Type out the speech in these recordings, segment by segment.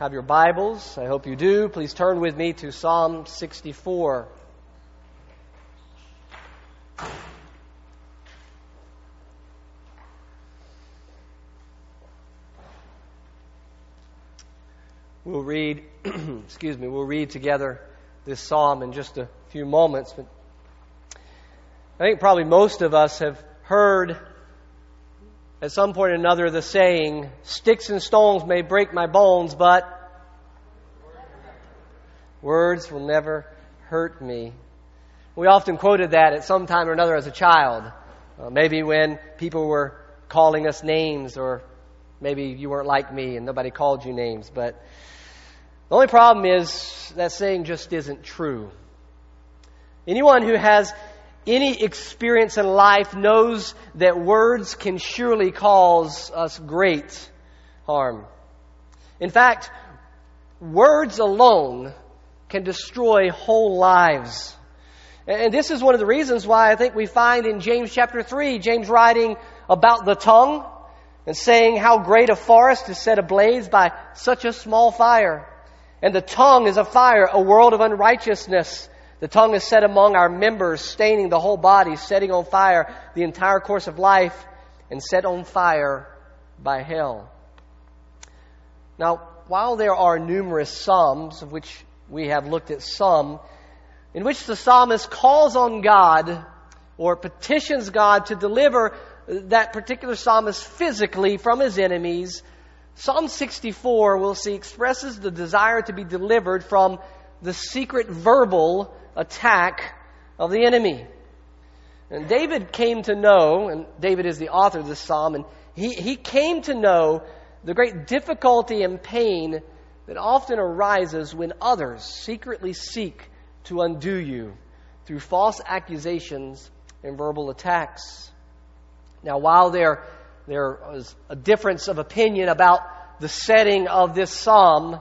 have your Bibles, I hope you do, please turn with me to Psalm 64. We'll read, excuse me, we'll read together this psalm in just a few moments. But I think probably most of us have heard at some point or another the saying, Sticks and stones may break my bones, but words will never hurt me. We often quoted that at some time or another as a child. Uh, maybe when people were calling us names, or maybe you weren't like me and nobody called you names. But the only problem is that saying just isn't true. Anyone who has any experience in life knows that words can surely cause us great harm. In fact, words alone can destroy whole lives. And this is one of the reasons why I think we find in James chapter 3, James writing about the tongue and saying how great a forest is set ablaze by such a small fire. And the tongue is a fire, a world of unrighteousness. The tongue is set among our members, staining the whole body, setting on fire the entire course of life, and set on fire by hell. Now, while there are numerous Psalms, of which we have looked at some, in which the psalmist calls on God or petitions God to deliver that particular psalmist physically from his enemies, Psalm 64, we'll see, expresses the desire to be delivered from the secret verbal attack of the enemy. And David came to know, and David is the author of this psalm, and he, he came to know the great difficulty and pain that often arises when others secretly seek to undo you through false accusations and verbal attacks. Now, while there, there is a difference of opinion about the setting of this psalm,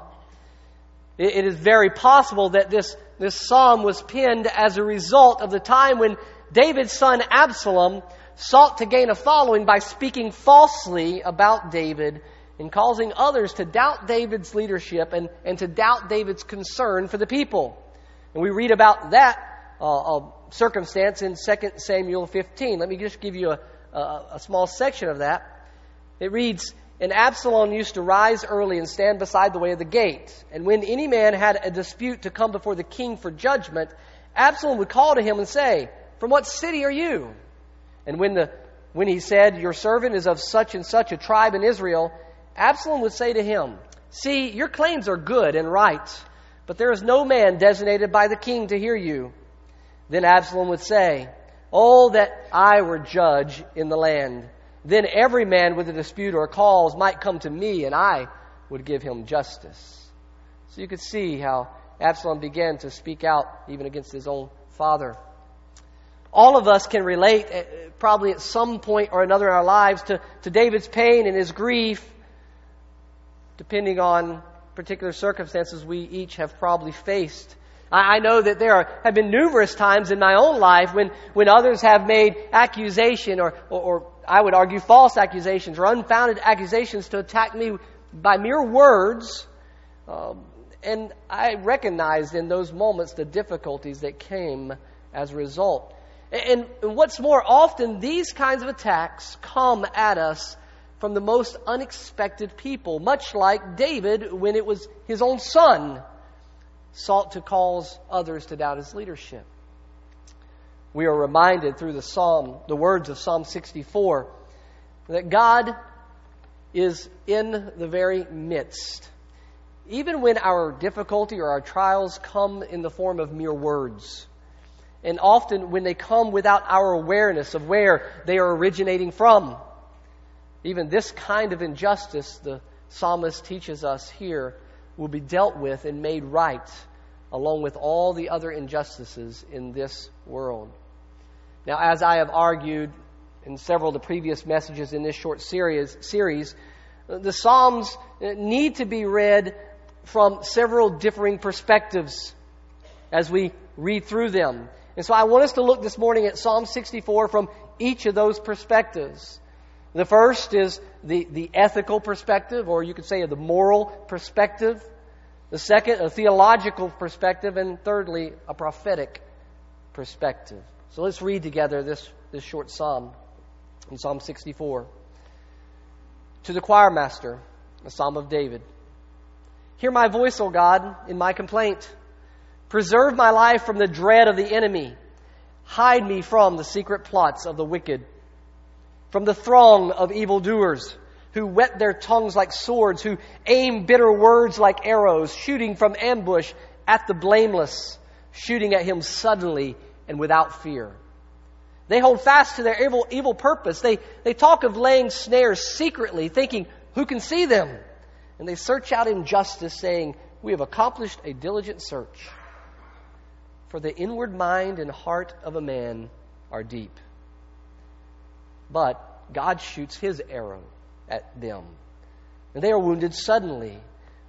it, it is very possible that this this psalm was penned as a result of the time when David's son Absalom sought to gain a following by speaking falsely about David and causing others to doubt David's leadership and, and to doubt David's concern for the people. And we read about that uh, uh, circumstance in 2 Samuel 15. Let me just give you a, a, a small section of that. It reads, and Absalom used to rise early and stand beside the way of the gate. And when any man had a dispute to come before the king for judgment, Absalom would call to him and say, From what city are you? And when, the, when he said, Your servant is of such and such a tribe in Israel, Absalom would say to him, See, your claims are good and right, but there is no man designated by the king to hear you. Then Absalom would say, Oh, that I were judge in the land then every man with a dispute or a cause might come to me, and I would give him justice. So you could see how Absalom began to speak out even against his own father. All of us can relate, eh, probably at some point or another in our lives, to, to David's pain and his grief, depending on particular circumstances we each have probably faced. I, know that there are, have been numerous times in my own life when, when others have made accusation or, or, or I would argue, false accusations or unfounded accusations to attack me by mere words. Um, and I recognized in those moments the difficulties that came as a result. And, and what's more, often these kinds of attacks come at us from the most unexpected people, much like David when it was his own son sought to cause others to doubt his leadership we are reminded through the psalm, the words of Psalm 64, that God is in the very midst. Even when our difficulty or our trials come in the form of mere words, and often when they come without our awareness of where they are originating from, even this kind of injustice, the psalmist teaches us here, will be dealt with and made right along with all the other injustices in this world. Now, as I have argued in several of the previous messages in this short series, series the Psalms need to be read from several differing perspectives as we read through them. And so I want us to look this morning at Psalm 64 from each of those perspectives. The first is the, the ethical perspective, or you could say the moral perspective. The second, a theological perspective. And thirdly, a prophetic perspective. So let's read together this, this short psalm in Psalm 64. To the choir master, a psalm of David. Hear my voice, O God, in my complaint. Preserve my life from the dread of the enemy. Hide me from the secret plots of the wicked, from the throng of evildoers who whet their tongues like swords, who aim bitter words like arrows, shooting from ambush at the blameless, shooting at him suddenly and without fear. They hold fast to their evil, evil purpose. They, they talk of laying snares secretly, thinking, who can see them? And they search out injustice, saying, We have accomplished a diligent search. For the inward mind and heart of a man are deep. But God shoots his arrow at them. And they are wounded suddenly.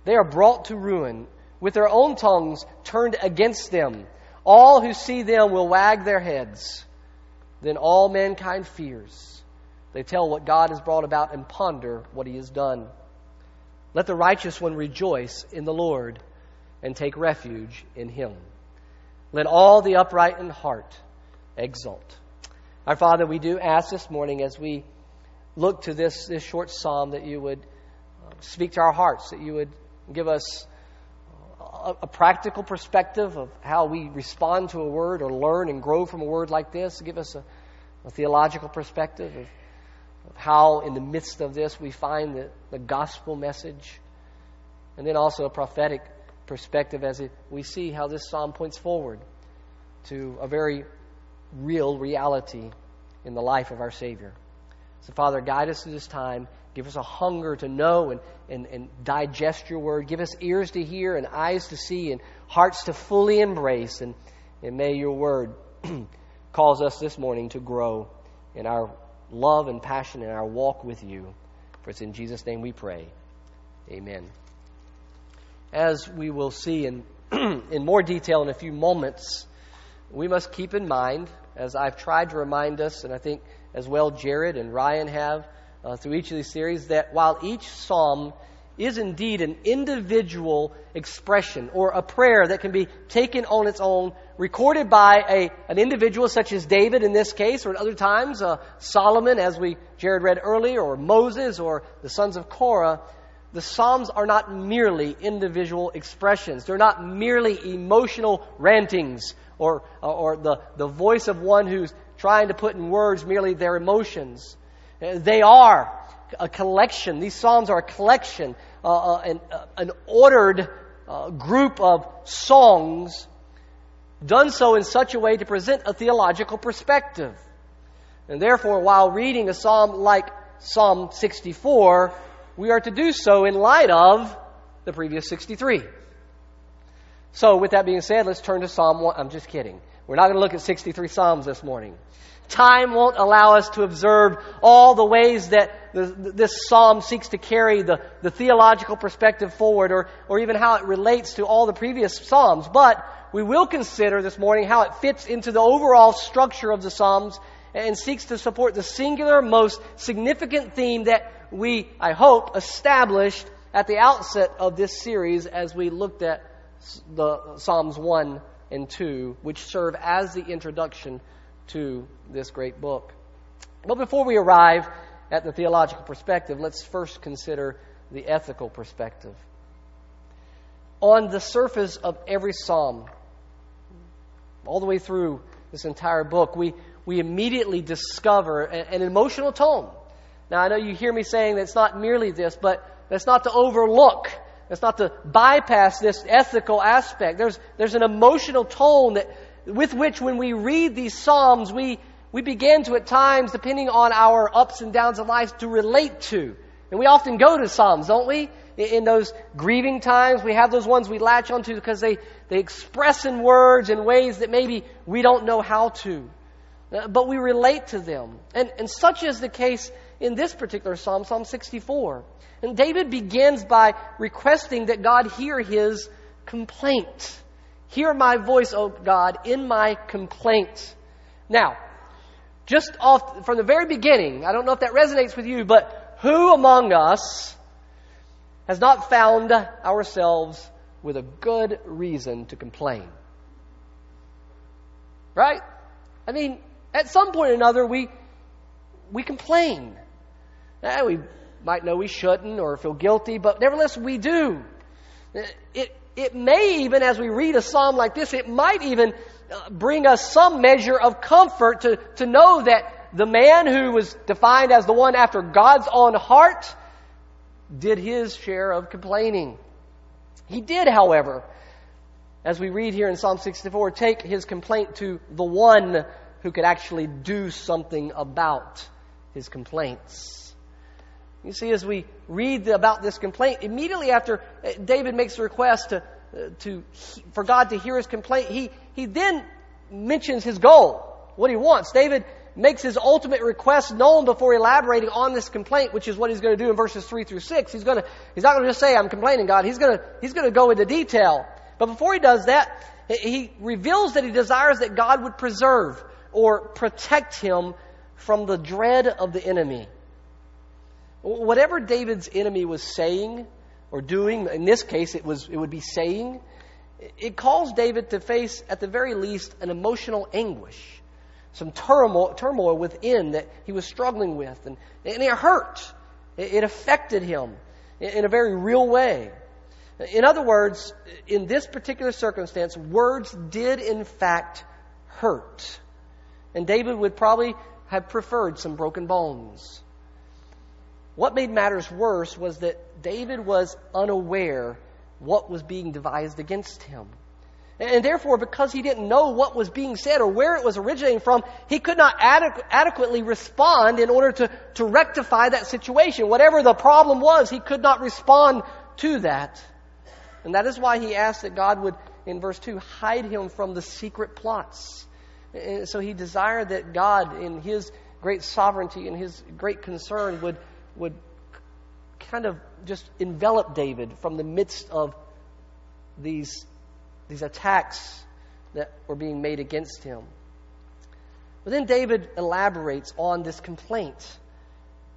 They are brought to ruin with their own tongues turned against them. All who see them will wag their heads. Then all mankind fears. They tell what God has brought about and ponder what he has done. Let the righteous one rejoice in the Lord and take refuge in him. Let all the upright in heart exult. Our Father, we do ask this morning as we look to this, this short psalm that you would uh, speak to our hearts, that you would give us a, a, practical perspective of how we respond to a word or learn and grow from a word like this. Give us a, a theological perspective of, of, how, in the midst of this, we find the, the gospel message. And then also a prophetic perspective as it, we see how this psalm points forward to a very real reality in the life of our Savior. So, Father, guide us through this time. Give us a hunger to know and, and, and digest your word. Give us ears to hear and eyes to see and hearts to fully embrace. And, and may your word cause us this morning to grow in our love and passion and our walk with you. For it's in Jesus' name we pray. Amen. As we will see in, in more detail in a few moments, we must keep in mind, as I've tried to remind us, and I think as well Jared and Ryan have uh, through each of these series, that while each psalm is indeed an individual expression or a prayer that can be taken on its own, recorded by a, an individual such as David in this case, or at other times uh, Solomon, as we Jared read earlier, or Moses, or the sons of Korah. The Psalms are not merely individual expressions. They're not merely emotional rantings or, or the, the voice of one who's trying to put in words merely their emotions. They are a collection. These Psalms are a collection, uh, uh, an, uh, an, ordered uh, group of songs done so in such a way to present a theological perspective. And therefore, while reading a psalm like Psalm 64, we are to do so in light of the previous 63. So, with that being said, let's turn to Psalm 1. I'm just kidding. We're not going to look at 63 Psalms this morning. Time won't allow us to observe all the ways that the, this psalm seeks to carry the, the theological perspective forward or, or even how it relates to all the previous psalms. But we will consider this morning how it fits into the overall structure of the psalms and seeks to support the singular, most significant theme that we, I hope, established at the outset of this series as we looked at the Psalms 1 and 2, which serve as the introduction to this great book. But before we arrive at the theological perspective, let's first consider the ethical perspective. On the surface of every psalm, all the way through this entire book, we, we immediately discover an, an emotional tone. Now, I know you hear me saying that it's not merely this, but that's not to overlook that's not to bypass this ethical aspect. There's, there's an emotional tone that, with which, when we read these Psalms, we, we begin to, at times, depending on our ups and downs of life, to relate to. And we often go to Psalms, don't we? In those grieving times, we have those ones we latch onto because they, they express in words in ways that maybe we don't know how to. Uh, but we relate to them. And, and such is the case in this particular Psalm, Psalm 64. And David begins by requesting that God hear his complaint. Hear my voice, O God, in my complaint. Now, just off from the very beginning, I don't know if that resonates with you, but who among us has not found ourselves with a good reason to complain? Right? I mean, at some point or another, we, we complain. Eh, we might know we shouldn't or feel guilty, but nevertheless, we do. It, it may even, as we read a psalm like this, it might even uh, bring us some measure of comfort to, to know that the man who was defined as the one after God's own heart did his share of complaining. He did, however, as we read here in Psalm 64, take his complaint to the one who could actually do something about his complaints. You see, as we read about this complaint, immediately after uh, David makes a request to, uh, to, for God to hear his complaint, he, he then mentions his goal, what he wants. David makes his ultimate request known before elaborating on this complaint, which is what he's going to do in verses 3 through 6. He's, going to, he's not going to just say, I'm complaining, God. He's going, to, he's going to go into detail. But before he does that, he reveals that he desires that God would preserve or protect him from the dread of the enemy. Whatever David's enemy was saying or doing, in this case it, was, it would be saying, it calls David to face, at the very least, an emotional anguish, some turmoil, turmoil within that he was struggling with. And, and it hurt. It, it affected him in, in a very real way. In other words, in this particular circumstance, words did in fact hurt. And David would probably have preferred some broken bones. What made matters worse was that David was unaware what was being devised against him. And therefore, because he didn't know what was being said or where it was originating from, he could not adequ- adequately respond in order to, to rectify that situation. Whatever the problem was, he could not respond to that. And that is why he asked that God would, in verse 2, hide him from the secret plots. And so he desired that God, in his great sovereignty and his great concern, would would kind of just envelop David from the midst of these, these attacks that were being made against him. But then David elaborates on this complaint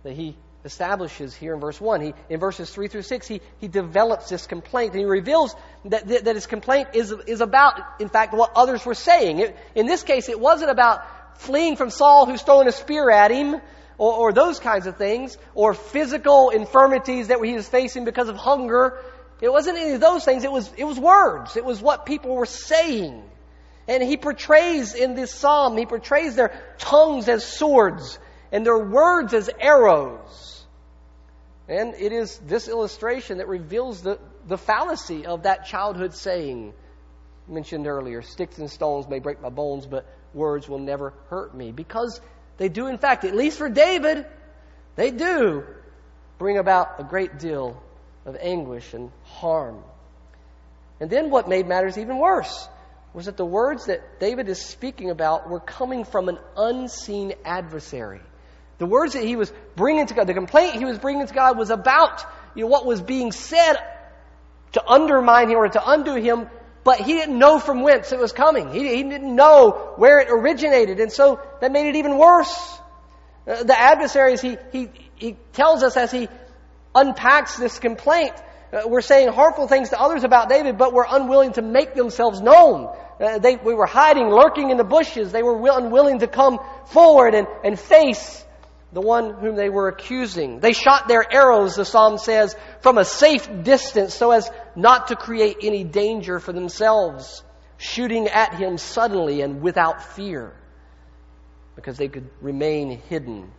that he establishes here in verse 1. He, in verses 3 through 6, he, he develops this complaint and he reveals that, that, that his complaint is, is about, in fact, what others were saying. It, in this case, it wasn't about fleeing from Saul who's throwing a spear at him or, or those kinds of things, or physical infirmities that he was facing because of hunger. It wasn't any of those things. It was, it was words. It was what people were saying. And he portrays in this psalm, he portrays their tongues as swords and their words as arrows. And it is this illustration that reveals the, the fallacy of that childhood saying mentioned earlier sticks and stones may break my bones, but words will never hurt me. Because they do, in fact, at least for David, they do bring about a great deal of anguish and harm. And then what made matters even worse was that the words that David is speaking about were coming from an unseen adversary. The words that he was bringing to God, the complaint he was bringing to God was about you know, what was being said to undermine him or to undo him but he didn't know from whence it was coming. He, he didn't know where it originated, and so that made it even worse. Uh, the adversaries, he, he, he tells us as he unpacks this complaint, uh, we're saying harmful things to others about David, but we're unwilling to make themselves known. Uh, they, we were hiding, lurking in the bushes. They were unwilling to come forward and, and face the one whom they were accusing. They shot their arrows, the psalm says, from a safe distance so as not to create any danger for themselves, shooting at him suddenly and without fear, because they could remain hidden.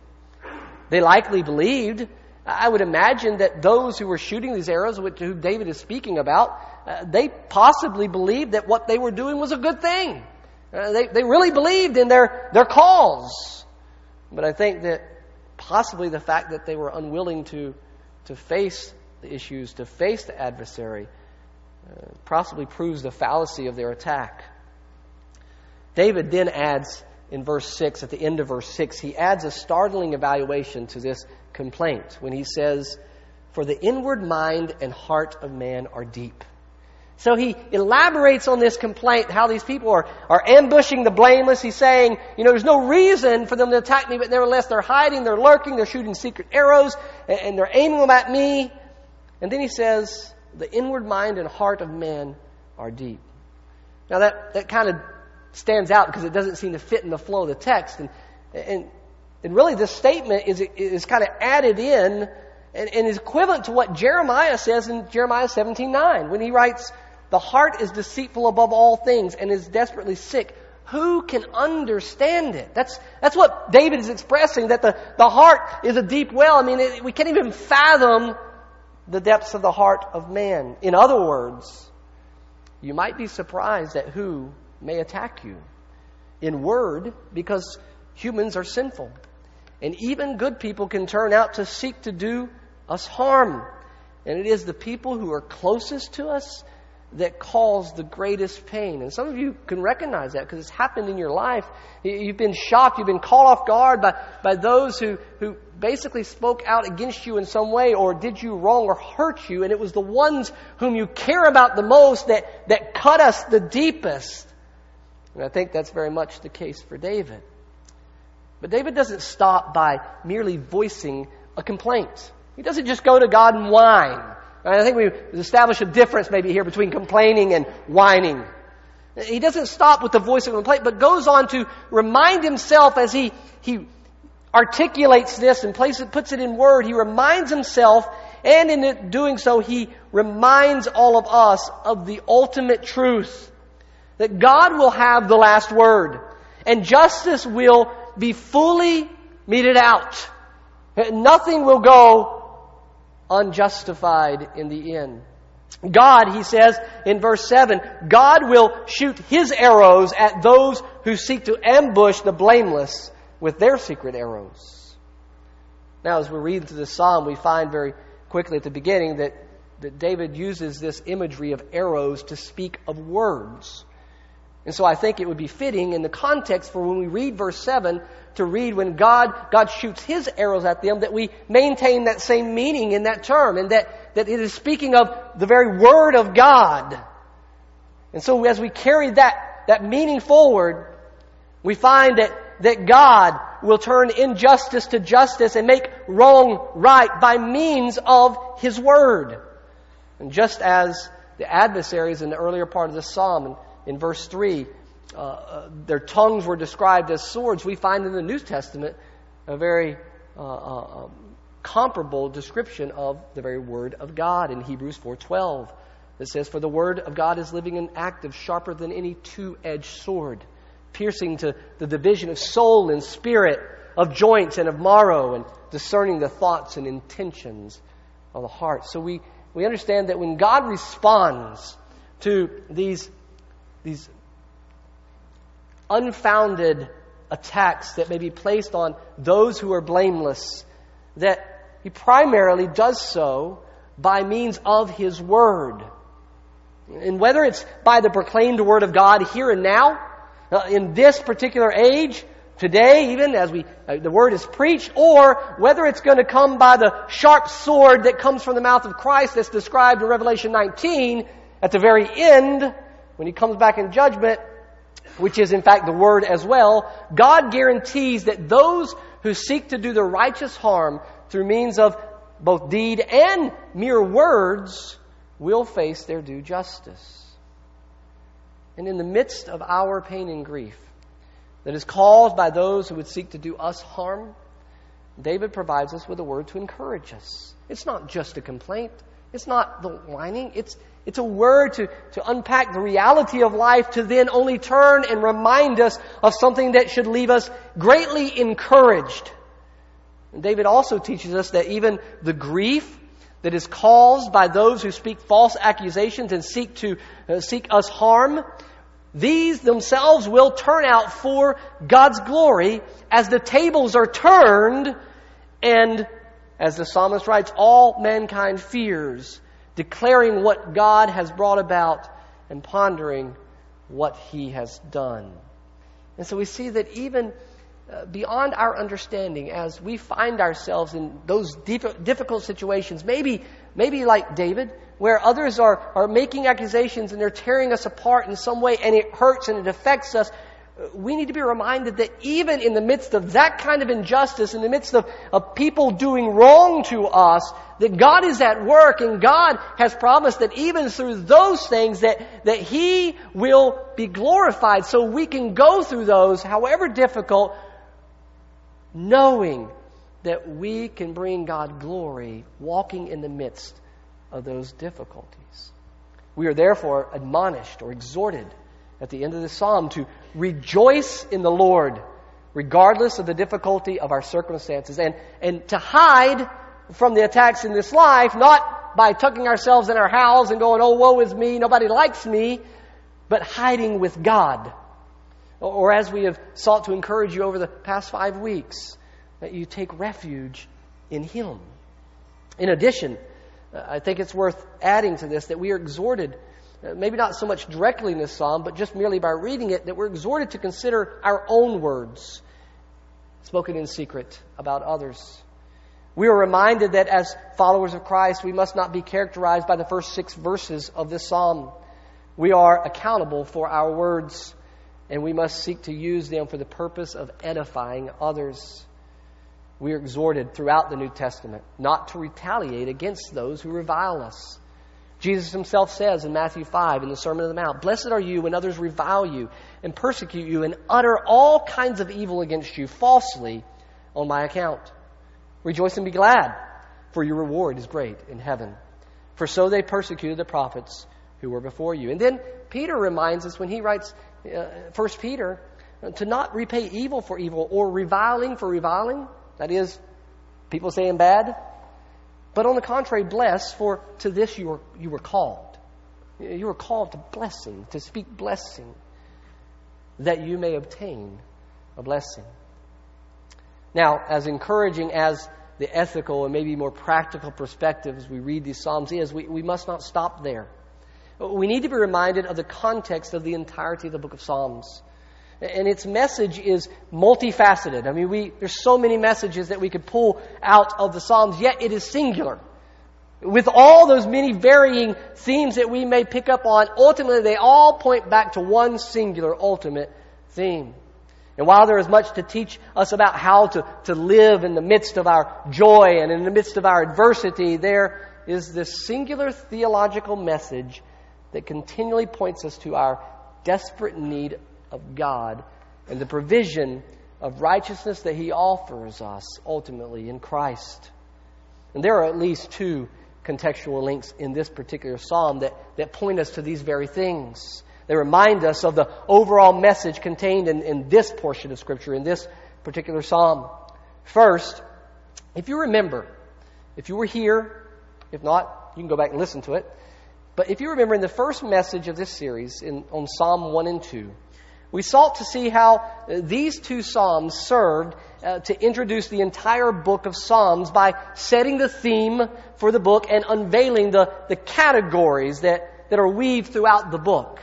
They likely believed, I would imagine that those who were shooting these arrows, which, who David is speaking about, uh, they possibly believed that what they were doing was a good thing. Uh, they, they really believed in their, their cause. But I think that possibly the fact that they were unwilling to, to face the issues, to face the adversary, uh, possibly proves the fallacy of their attack. David then adds in verse 6, at the end of verse 6, he adds a startling evaluation to this complaint when he says, For the inward mind and heart of man are deep. So he elaborates on this complaint, how these people are, are ambushing the blameless. He's saying, you know, there's no reason for them to attack me, but nevertheless they're hiding, they're lurking, they're shooting secret arrows, and, and they're aiming them at me. And then he says, the inward mind and heart of men are deep. Now that, that kind of stands out because it doesn't seem to fit in the flow of the text. And, and, and really this statement is, is kind of added in and, and is equivalent to what Jeremiah says in Jeremiah 17.9 when he writes, the heart is deceitful above all things and is desperately sick. Who can understand it? That's, that's what David is expressing, that the, the heart is a deep well. I mean, it, we can't even fathom the depths of the heart of man. In other words, you might be surprised at who may attack you. In word, because humans are sinful. And even good people can turn out to seek to do us harm. And it is the people who are closest to us that cause the greatest pain. And some of you can recognize that because it's happened in your life. You've been shocked, you've been caught off guard by, by those who, who basically spoke out against you in some way or did you wrong or hurt you. And it was the ones whom you care about the most that, that cut us the deepest. And I think that's very much the case for David. But David doesn't stop by merely voicing a complaint. He doesn't just go to God and whine. I think we've established a difference maybe here between complaining and whining. He doesn't stop with the voice of complaint, but goes on to remind himself as he, he articulates this and places, puts it in word. He reminds himself, and in doing so, he reminds all of us of the ultimate truth that God will have the last word, and justice will be fully meted out. Nothing will go unjustified in the end. God, he says in verse 7, God will shoot his arrows at those who seek to ambush the blameless with their secret arrows. Now, as we read through the psalm, we find very quickly at the beginning that, that David uses this imagery of arrows to speak of words. And so I think it would be fitting in the context for when we read verse 7 to read when God, God shoots his arrows at them that we maintain that same meaning in that term and that, that it is speaking of the very word of God. And so as we carry that, that meaning forward, we find that, that God will turn injustice to justice and make wrong right by means of his word. And just as the adversaries in the earlier part of the psalm, in verse 3, uh, uh, their tongues were described as swords. We find in the New Testament a very uh, uh um, comparable description of the very word of God in Hebrews 4:12. It says, "For the word of God is living and active, sharper than any two-edged sword, piercing to the division of soul and spirit, of joints and of marrow, and discerning the thoughts and intentions of the heart." So we we understand that when God responds to these these unfounded attacks that may be placed on those who are blameless, that he primarily does so by means of his word. And whether it's by the proclaimed word of God here and now, uh, in this particular age, today even as we uh, the word is preached or whether it's going to come by the sharp sword that comes from the mouth of Christ that's described in Revelation 19 at the very end when he comes back in judgment, which is in fact the word as well, God guarantees that those who seek to do the righteous harm through means of both deed and mere words will face their due justice. And in the midst of our pain and grief that is caused by those who would seek to do us harm, David provides us with a word to encourage us. It's not just a complaint. It's not the whining. It's, it's a word to, to unpack the reality of life to then only turn and remind us of something that should leave us greatly encouraged. And David also teaches us that even the grief that is caused by those who speak false accusations and seek to uh, seek us harm, these themselves will turn out for God's glory as the tables are turned and as the psalmist writes, all mankind fears declaring what God has brought about and pondering what He has done. And so we see that even uh, beyond our understanding, as we find ourselves in those difficult situations, maybe, maybe like David, where others are, are making accusations and they're tearing us apart in some way and it hurts and it affects us, we need to be reminded that even in the midst of that kind of injustice, in the midst of, of people doing wrong to us, that God is at work and God has promised that even through those things that, that He will be glorified so we can go through those, however difficult, knowing that we can bring God glory walking in the midst of those difficulties. We are therefore admonished or exhorted at the end of the psalm to rejoice in the Lord, regardless of the difficulty of our circumstances, and, and to hide from the attacks in this life, not by tucking ourselves in our house and going, oh, woe is me, nobody likes me, but hiding with God. Or as we have sought to encourage you over the past five weeks, that you take refuge in Him. In addition, I think it's worth adding to this that we are exhorted uh, Uh, maybe not so much directly in this psalm, but just merely by reading it, that we're exhorted to consider our own words spoken in secret about others. We are reminded that as followers of Christ, we must not be characterized by the first six verses of this psalm. We are accountable for our words, and we must seek to use them for the purpose of edifying others. We are exhorted throughout the New Testament not to retaliate against those who revile us. Jesus himself says in Matthew 5 in the Sermon on the Mount, Blessed are you when others revile you and persecute you and utter all kinds of evil against you falsely on my account. Rejoice and be glad, for your reward is great in heaven. For so they persecuted the prophets who were before you. And then Peter reminds us when he writes uh, 1 Peter to not repay evil for evil or reviling for reviling. That is, people saying bad but on the contrary, bless, for to this you were, you were called. You were called to blessing, to speak blessing, that you may obtain a blessing. Now, as encouraging as the ethical and maybe more practical perspective as we read these Psalms is, we, we must not stop there. We need to be reminded of the context of the entirety of the book of Psalms. And its message is multifaceted. I mean, we, there's so many messages that we could pull out of the Psalms, yet it is singular. With all those many varying themes that we may pick up on, ultimately they all point back to one singular ultimate theme. And while there is much to teach us about how to, to live in the midst of our joy and in the midst of our adversity, there is this singular theological message that continually points us to our desperate need of God and the provision of righteousness that He offers us ultimately in Christ. And there are at least two contextual links in this particular psalm that, that point us to these very things. They remind us of the overall message contained in, in this portion of Scripture, in this particular psalm. First, if you remember, if you were here, if not, you can go back and listen to it. But if you remember in the first message of this series in, on Psalm 1 and 2, we sought to see how uh, these two Psalms served uh, to introduce the entire book of Psalms by setting the theme for the book and unveiling the, the categories that, that are weaved throughout the book.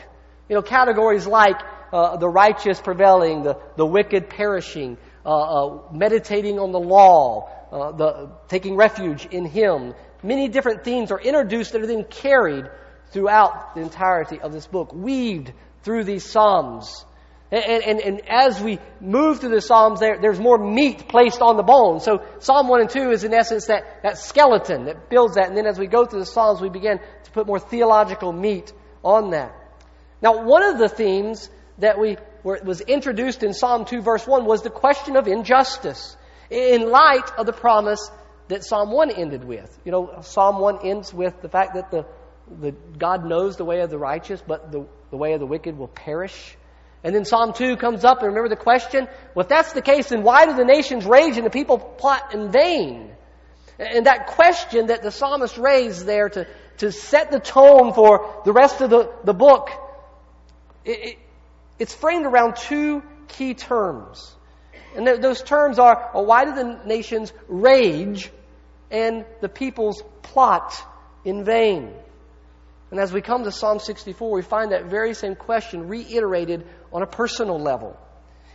You know, categories like uh, the righteous prevailing, the, the wicked perishing, uh, uh meditating on the law, uh, the, taking refuge in Him. Many different themes are introduced that are then carried throughout the entirety of this book, weaved through these Psalms. And, and, and, as we move through the Psalms, there, there's more meat placed on the bone. So Psalm 1 and 2 is in essence that, that skeleton that builds that. And then as we go through the Psalms, we begin to put more theological meat on that. Now, one of the themes that we were, was introduced in Psalm 2 verse 1 was the question of injustice in light of the promise that Psalm 1 ended with. You know, Psalm 1 ends with the fact that the, the God knows the way of the righteous, but the, the way of the wicked will perish. And then Psalm 2 comes up, and remember the question? Well, if that's the case, then why do the nations rage and the people plot in vain? And that question that the psalmist raised there to, to set the tone for the rest of the, the book, it, it, it's framed around two key terms. And th- those terms are well, why do the nations rage and the peoples plot in vain? And as we come to Psalm 64, we find that very same question reiterated on a personal level.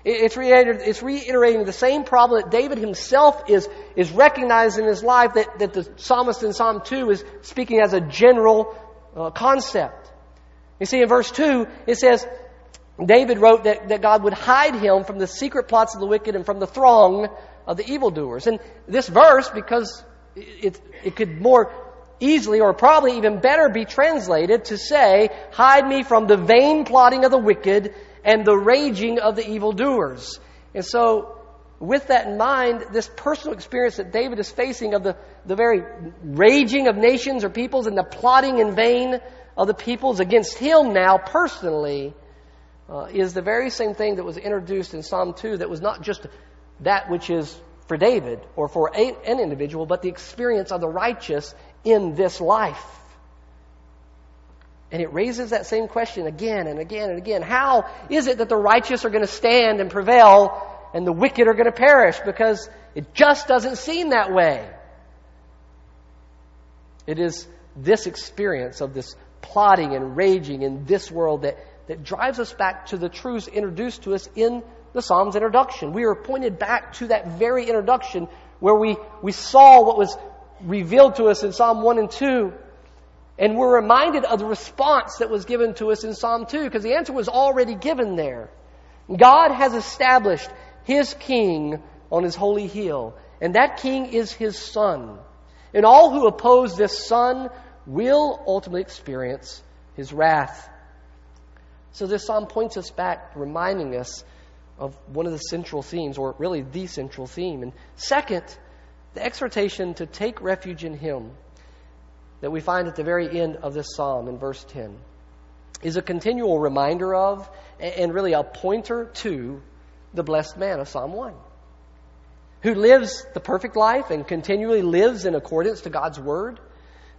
It's it's reiterating the same problem that David himself is, is recognizing in his life that, that the psalmist in Psalm 2 is speaking as a general uh, concept. You see, in verse 2, it says, David wrote that, that God would hide him from the secret plots of the wicked and from the throng of the evildoers. And this verse, because it, it could more easily or probably even better be translated to say, hide me from the vain plotting of the wicked and the raging of the evildoers. And so, with that in mind, this personal experience that David is facing of the, the very raging of nations or peoples and the plotting in vain of the peoples against him now personally uh, is the very same thing that was introduced in Psalm 2 that was not just that which is for David or for a, an individual, but the experience of the righteous in this life. And it raises that same question again and again and again. How is it that the righteous are going to stand and prevail and the wicked are going to perish? Because it just doesn't seem that way. It is this experience of this plotting and raging in this world that, that drives us back to the truths introduced to us in the Psalm's introduction. We are pointed back to that very introduction where we, we saw what was revealed to us in Psalm 1 and 2. And we're reminded of the response that was given to us in Psalm 2 because the answer was already given there. God has established His king on His holy hill, and that king is His Son. And all who oppose this Son will ultimately experience His wrath. So this psalm points us back, reminding us of one of the central themes, or really the central theme. And second, the exhortation to take refuge in Him that we find at the very end of this psalm in verse 10 is a continual reminder of and really a pointer to the blessed man of Psalm 1 who lives the perfect life and continually lives in accordance to God's word.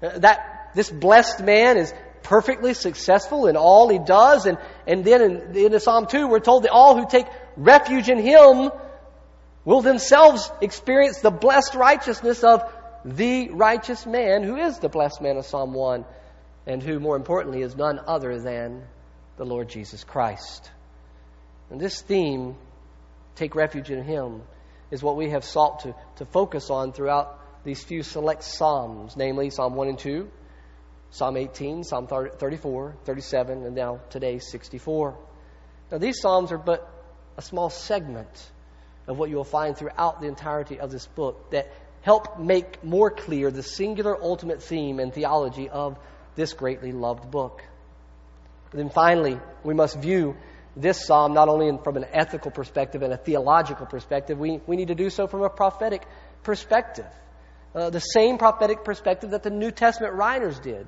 Uh, that this blessed man is perfectly successful in all he does. And, and then in, in Psalm 2, we're told that all who take refuge in him will themselves experience the blessed righteousness of the righteous man who is the blessed man of Psalm 1 and who, more importantly, is none other than the Lord Jesus Christ. And this theme, take refuge in him, is what we have sought to, to focus on throughout these few select Psalms, namely Psalm 1 and 2, Psalm 18, Psalm 34, 37, and now today 64. Now, these Psalms are but a small segment of what you will find throughout the entirety of this book that help make more clear the singular ultimate theme and theology of this greatly loved book. And then finally, we must view this psalm not only from an ethical perspective and a theological perspective, we, we need to do so from a prophetic perspective. Uh, the same prophetic perspective that the New Testament writers did.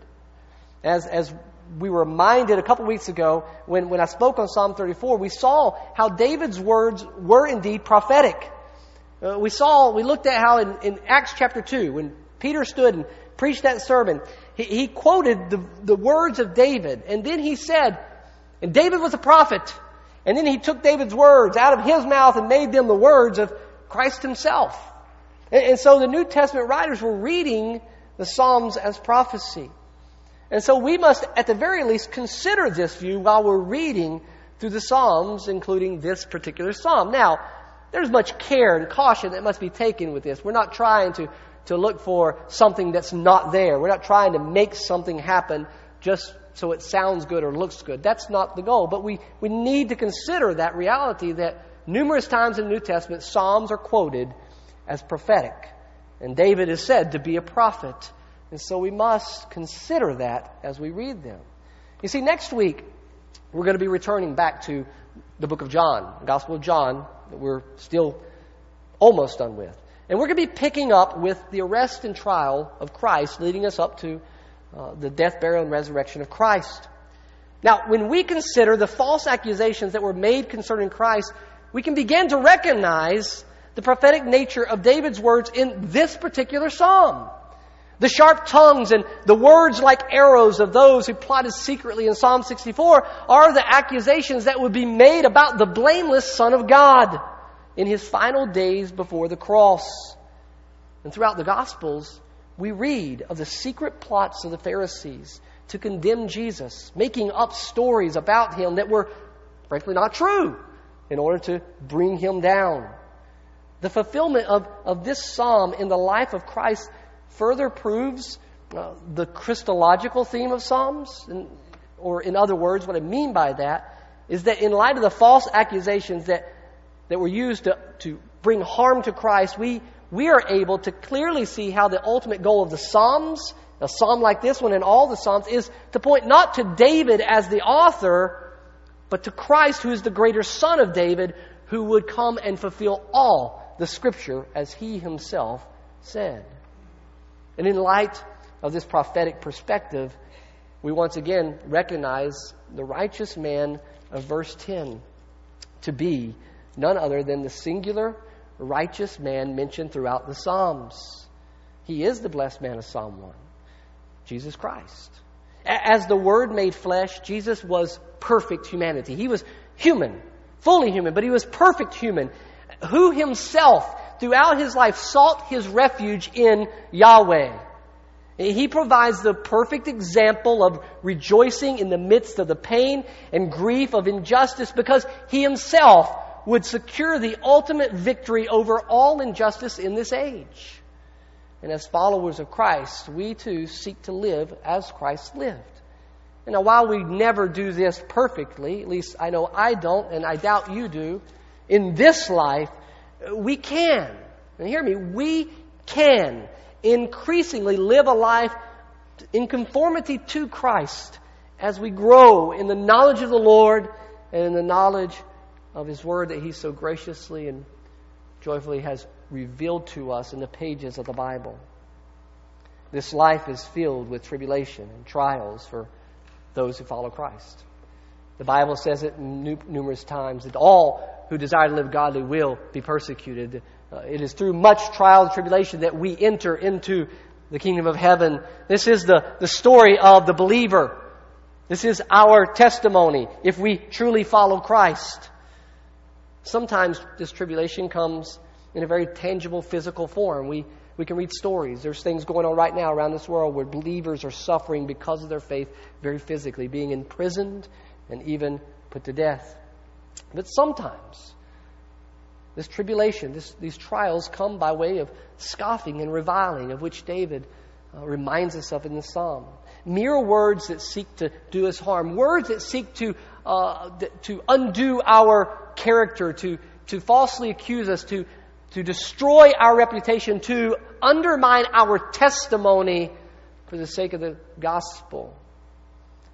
As, as we were reminded a couple weeks ago when, when I spoke on Psalm 34, we saw how David's words were indeed prophetic. Uh, we saw, we looked at how in, in, Acts chapter 2, when Peter stood and preached that sermon, he, he quoted the, the words of David, and then he said, and David was a prophet, and then he took David's words out of his mouth and made them the words of Christ himself. And, and so the New Testament writers were reading the Psalms as prophecy. And so we must, at the very least, consider this view while we're reading through the Psalms, including this particular Psalm. Now, there's much care and caution that must be taken with this. We're not trying to, to look for something that's not there. We're not trying to make something happen just so it sounds good or looks good. That's not the goal. But we, we need to consider that reality that numerous times in the New Testament, Psalms are quoted as prophetic. And David is said to be a prophet. And so we must consider that as we read them. You see, next week, we're going to be returning back to the book of John, the Gospel of John, that we're still almost done with. And we're going to be picking up with the arrest and trial of Christ, leading us up to uh, the death, burial, and resurrection of Christ. Now, when we consider the false accusations that were made concerning Christ, we can begin to recognize the prophetic nature of David's words in this particular psalm. The sharp tongues and the words like arrows of those who plotted secretly in Psalm 64 are the accusations that would be made about the blameless Son of God in his final days before the cross. And throughout the Gospels, we read of the secret plots of the Pharisees to condemn Jesus, making up stories about him that were frankly not true. in order to bring him down. The fulfillment of, of this psalm in the life of Christ further proves uh, the Christological theme of Psalms. And, or, in other words, what I mean by that is that in light of the false accusations that, that were used to, to bring harm to Christ, we, we are able to clearly see how the ultimate goal of the Psalms, a psalm like this one and all the Psalms, is to point not to David as the author, but to Christ, who is the greater son of David, who would come and fulfill all the Scripture as he himself said. And in light of this prophetic perspective, we once again recognize the righteous man of verse 10 to be none other than the singular righteous man mentioned throughout the Psalms. He is the blessed man of Psalm 1, Jesus Christ. As the Word made flesh, Jesus was perfect humanity. He was human, fully human, but he was perfect human, who himself, throughout his life, sought his refuge in Yahweh. He provides the perfect example of rejoicing in the midst of the pain and grief of injustice because he himself would secure the ultimate victory over all injustice in this age. And as followers of Christ, we too seek to live as Christ lived. And now, while we never do this perfectly, at least I know I don't, and I doubt you do, in this life, we can. And hear me, we can increasingly live a life in conformity to Christ as we grow in the knowledge of the Lord and in the knowledge of His Word that He so graciously and joyfully has revealed to us in the pages of the Bible. This life is filled with tribulation and trials for those who follow Christ. The Bible says it numerous times that all who desire to live godly will be persecuted. Uh, it is through much trial and tribulation that we enter into the kingdom of heaven. This is the, the story of the believer. This is our testimony if we truly follow Christ. Sometimes this tribulation comes in a very tangible physical form. We, we can read stories. There's things going on right now around this world where believers are suffering because of their faith very physically, being imprisoned and even put to death. But sometimes this tribulation, this, these trials come by way of scoffing and reviling, of which David uh, reminds us of in the psalm. Mere words that seek to do us harm, words that seek to, uh, to undo our character, to, to falsely accuse us, to, to destroy our reputation, to undermine our testimony for the sake of the gospel.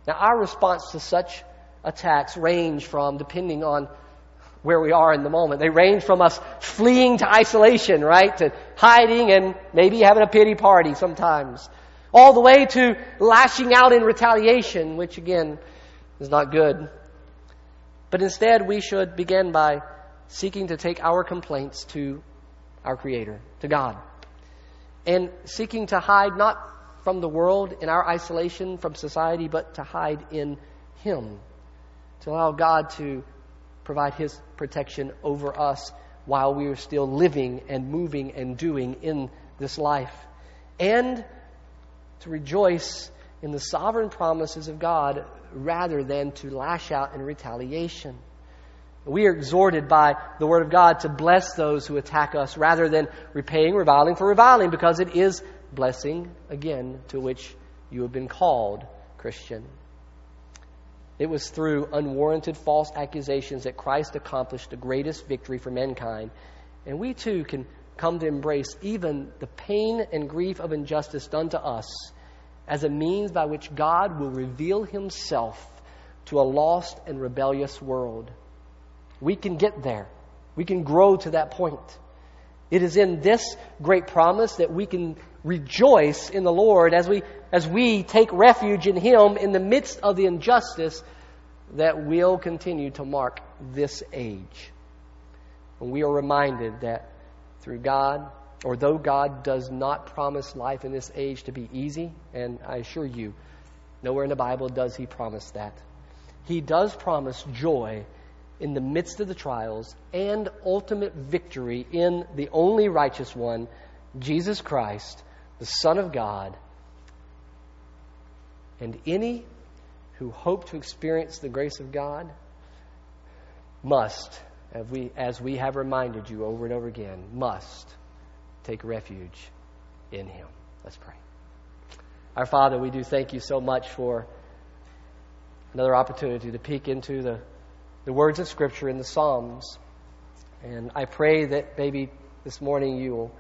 Now, our response to such attacks range from, depending on where we are in the moment, they range from us fleeing to isolation, right, to hiding and maybe having a pity party sometimes, all the way to lashing out in retaliation, which again is not good. But instead, we should begin by seeking to take our complaints to our Creator, to God, and seeking to hide not from the world in our isolation from society, but to hide in Him to allow God to provide His protection over us while we are still living and moving and doing in this life. And to rejoice in the sovereign promises of God rather than to lash out in retaliation. We are exhorted by the Word of God to bless those who attack us rather than repaying reviling for reviling because it is blessing, again, to which you have been called, Christian. It was through unwarranted false accusations that Christ accomplished the greatest victory for mankind. And we too can come to embrace even the pain and grief of injustice done to us as a means by which God will reveal himself to a lost and rebellious world. We can get there. We can grow to that point. It is in this great promise that we can rejoice in the Lord as we, as we take refuge in Him in the midst of the injustice that will continue to mark this age. And we are reminded that through God, or though God does not promise life in this age to be easy, and I assure you, nowhere in the Bible does He promise that. He does promise joy in the midst of the trials and ultimate victory in the only righteous one, Jesus Christ, the Son of God. And any who hope to experience the grace of God must, as we, as we have reminded you over and over again, must take refuge in Him. Let's pray. Our Father, we do thank you so much for another opportunity to peek into the, the words of Scripture in the Psalms. And I pray that maybe this morning you will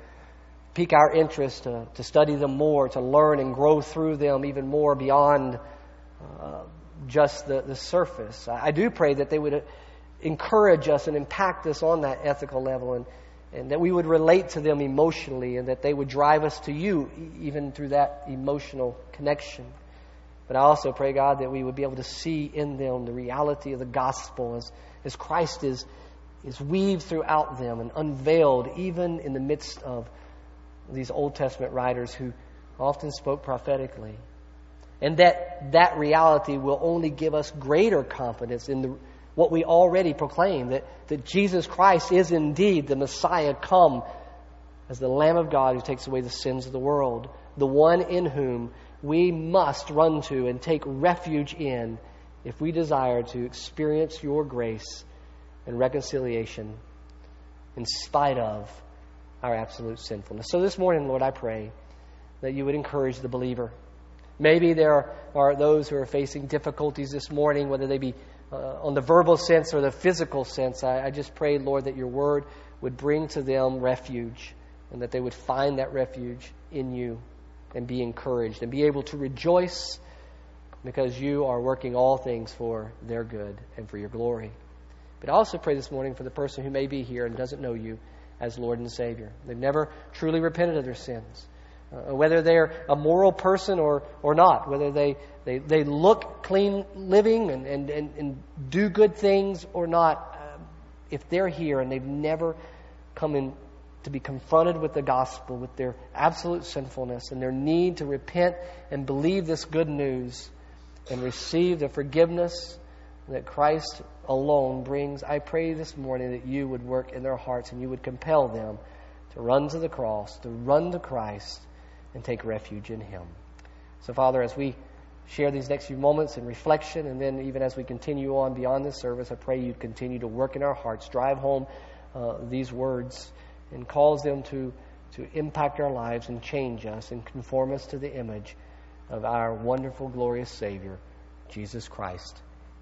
pique our interest to, to study them more, to learn and grow through them even more beyond uh, just the, the surface. I, I do pray that they would encourage us and impact us on that ethical level and, and that we would relate to them emotionally and that they would drive us to you even through that emotional connection. But I also pray, God, that we would be able to see in them the reality of the gospel as, as Christ is, is weaved throughout them and unveiled even in the midst of these Old Testament writers who often spoke prophetically. And that that reality will only give us greater confidence in the what we already proclaim that, that Jesus Christ is indeed the Messiah come as the Lamb of God who takes away the sins of the world, the one in whom we must run to and take refuge in if we desire to experience your grace and reconciliation in spite of our absolute sinfulness. So this morning, Lord, I pray that you would encourage the believer. Maybe there are those who are facing difficulties this morning, whether they be uh, on the verbal sense or the physical sense, I, I just pray, Lord, that your word would bring to them refuge and that they would find that refuge in you and be encouraged and be able to rejoice because you are working all things for their good and for your glory. But I also pray this morning for the person who may be here and doesn't know you as Lord and Savior. They've never truly repented of their sins. Uh, whether they're a moral person or, or not, whether they, they, they look clean living and, and, and, and do good things or not, uh, if they're here and they've never come in to be confronted with the gospel, with their absolute sinfulness and their need to repent and believe this good news and receive the forgiveness that Christ alone brings, I pray this morning that you would work in their hearts and you would compel them to run to the cross, to run to Christ, and take refuge in Him. So, Father, as we share these next few moments in reflection, and then even as we continue on beyond this service, I pray you'd continue to work in our hearts, drive home uh, these words, and cause them to, to impact our lives and change us and conform us to the image of our wonderful, glorious Savior, Jesus Christ,